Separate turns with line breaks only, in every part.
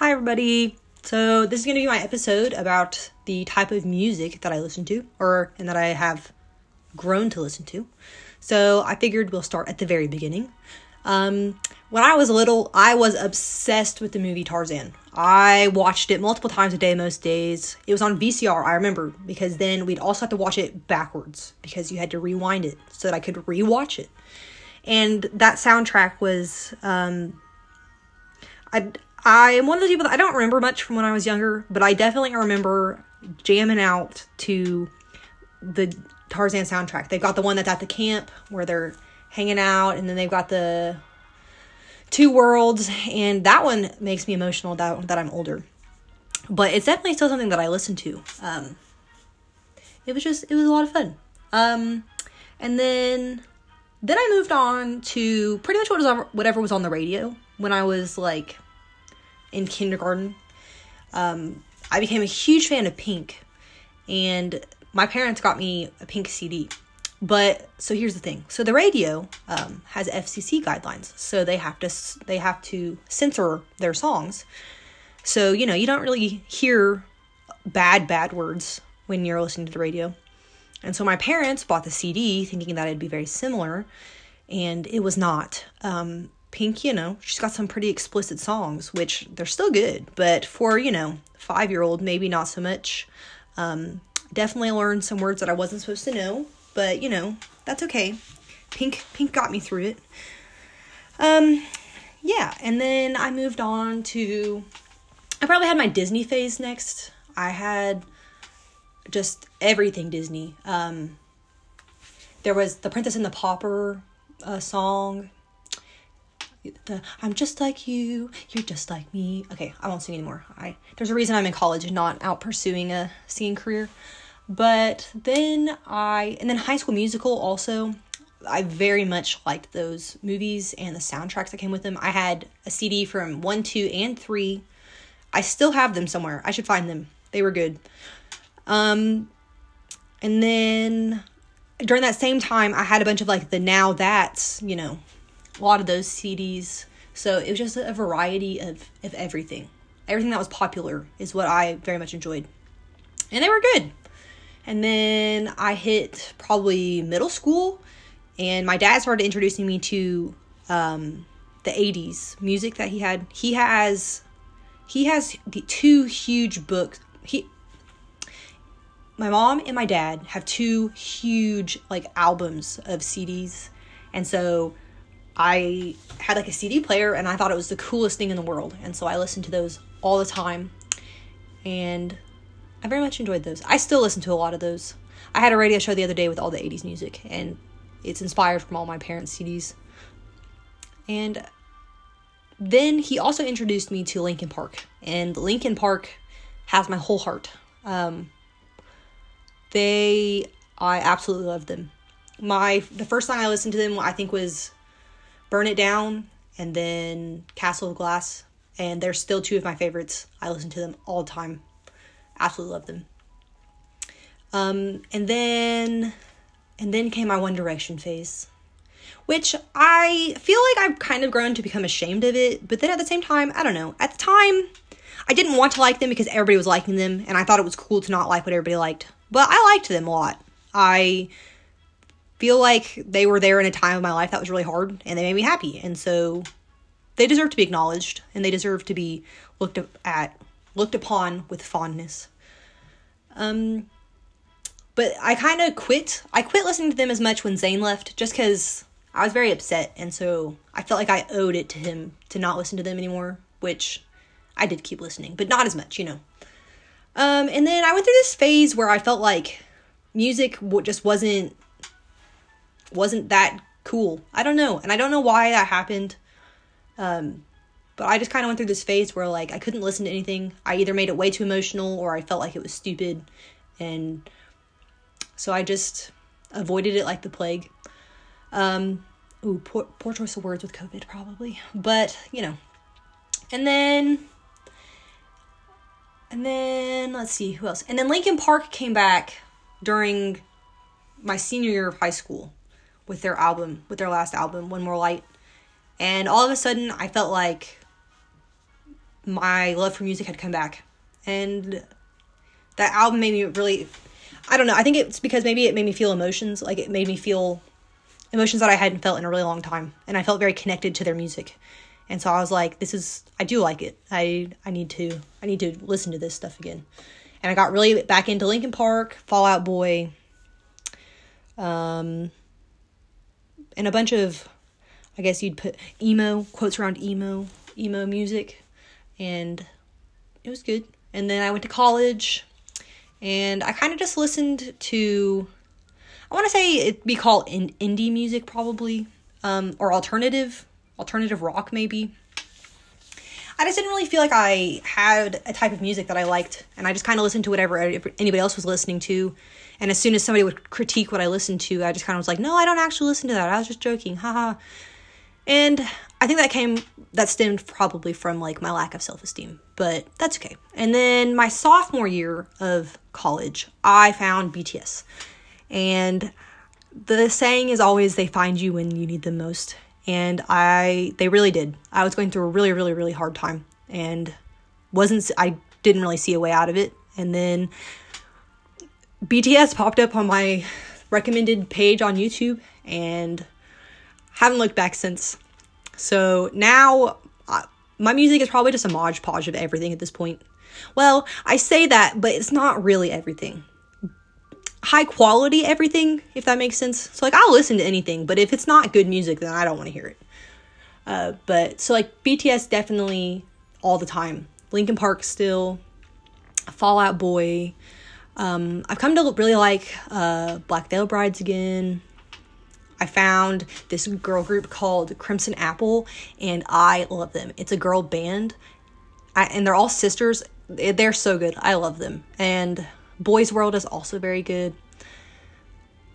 Hi, everybody. So, this is going to be my episode about the type of music that I listen to, or and that I have grown to listen to. So, I figured we'll start at the very beginning. Um, when I was little, I was obsessed with the movie Tarzan. I watched it multiple times a day, most days. It was on VCR, I remember, because then we'd also have to watch it backwards because you had to rewind it so that I could rewatch it. And that soundtrack was, um, I, I am one of those people that I don't remember much from when I was younger, but I definitely remember jamming out to the Tarzan soundtrack. They've got the one that's at the camp where they're hanging out, and then they've got the two worlds, and that one makes me emotional that, that I'm older. But it's definitely still something that I listen to. Um, it was just, it was a lot of fun. Um, and then, then I moved on to pretty much whatever was on the radio when I was like in kindergarten. Um, I became a huge fan of Pink, and my parents got me a Pink CD. But so here's the thing. So the radio um, has FCC guidelines, so they have to they have to censor their songs. So you know you don't really hear bad bad words when you're listening to the radio. And so my parents bought the CD thinking that it'd be very similar, and it was not. Um, Pink, you know, she's got some pretty explicit songs, which they're still good, but for you know five year old, maybe not so much. Um, definitely learned some words that I wasn't supposed to know but you know, that's okay. Pink Pink got me through it. Um yeah, and then I moved on to I probably had my Disney phase next. I had just everything Disney. Um there was the Princess and the Pauper uh, song. The I'm just like you, you're just like me. Okay, I won't sing anymore. I there's a reason I'm in college and not out pursuing a singing career. But then I, and then High School Musical also, I very much liked those movies and the soundtracks that came with them. I had a CD from one, two, and three. I still have them somewhere. I should find them. They were good. Um, and then during that same time, I had a bunch of like the now that's, you know, a lot of those CDs. So it was just a variety of, of everything. Everything that was popular is what I very much enjoyed. And they were good. And then I hit probably middle school, and my dad started introducing me to um, the 80s music that he had. He has he has the two huge books. He my mom and my dad have two huge like albums of CDs. And so I had like a CD player and I thought it was the coolest thing in the world. And so I listened to those all the time. And I very much enjoyed those. I still listen to a lot of those. I had a radio show the other day with all the 80s music, and it's inspired from all my parents' CDs. And then he also introduced me to Linkin Park, and Linkin Park has my whole heart. Um, they, I absolutely love them. My the first song I listened to them, I think, was "Burn It Down," and then "Castle of Glass," and they're still two of my favorites. I listen to them all the time. Absolutely love them. Um, and then, and then came my One Direction phase, which I feel like I've kind of grown to become ashamed of it. But then at the same time, I don't know. At the time, I didn't want to like them because everybody was liking them, and I thought it was cool to not like what everybody liked. But I liked them a lot. I feel like they were there in a time of my life that was really hard, and they made me happy. And so they deserve to be acknowledged, and they deserve to be looked at, looked upon with fondness. Um, but I kind of quit. I quit listening to them as much when Zayn left, just because I was very upset, and so I felt like I owed it to him to not listen to them anymore. Which I did keep listening, but not as much, you know. Um, and then I went through this phase where I felt like music just wasn't wasn't that cool. I don't know, and I don't know why that happened. Um, but I just kind of went through this phase where like I couldn't listen to anything. I either made it way too emotional or I felt like it was stupid. And so I just avoided it like the plague. Um, ooh, poor, poor choice of words with COVID, probably. But, you know. And then, and then, let's see, who else? And then Linkin Park came back during my senior year of high school with their album, with their last album, One More Light. And all of a sudden, I felt like my love for music had come back. And that album made me really I don't know. I think it's because maybe it made me feel emotions. Like it made me feel emotions that I hadn't felt in a really long time. And I felt very connected to their music. And so I was like, this is I do like it. I I need to I need to listen to this stuff again. And I got really back into Linkin Park, Fall Out Boy, um and a bunch of I guess you'd put emo quotes around emo, emo music. And it was good. And then I went to college and I kind of just listened to I want to say it'd be called in, indie music probably um, or alternative alternative rock maybe. I just didn't really feel like I had a type of music that I liked, and I just kind of listened to whatever anybody else was listening to. And as soon as somebody would critique what I listened to, I just kind of was like, "No, I don't actually listen to that. I was just joking, haha." And I think that came that stemmed probably from like my lack of self-esteem, but that's okay. And then my sophomore year of college, I found BTS. And the saying is always they find you when you need them most. And I they really did. I was going through a really really really hard time and wasn't I didn't really see a way out of it. And then BTS popped up on my recommended page on YouTube and haven't looked back since. So now uh, my music is probably just a modge podge of everything at this point. Well, I say that, but it's not really everything. High quality everything, if that makes sense. So like I'll listen to anything, but if it's not good music, then I don't want to hear it. Uh, but so like BTS definitely all the time. Linkin Park still, Fall Out Boy. Um, I've come to really like uh, Black Veil Brides again. I found this girl group called Crimson Apple, and I love them. It's a girl band, I, and they're all sisters. They're so good. I love them. And Boys World is also very good.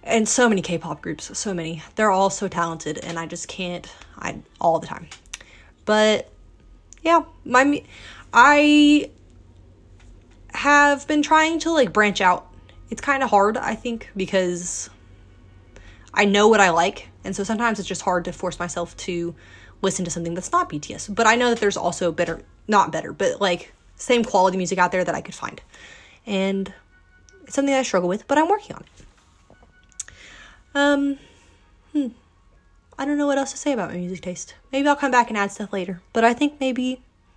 And so many K-pop groups, so many. They're all so talented, and I just can't. I all the time. But yeah, my I have been trying to like branch out. It's kind of hard, I think, because I know what I like, and so sometimes it's just hard to force myself to listen to something that's not BTS. But I know that there's also better, not better, but like same quality music out there that I could find. And it's something I struggle with, but I'm working on it. Um, hmm. I don't know what else to say about my music taste. Maybe I'll come back and add stuff later. But I think maybe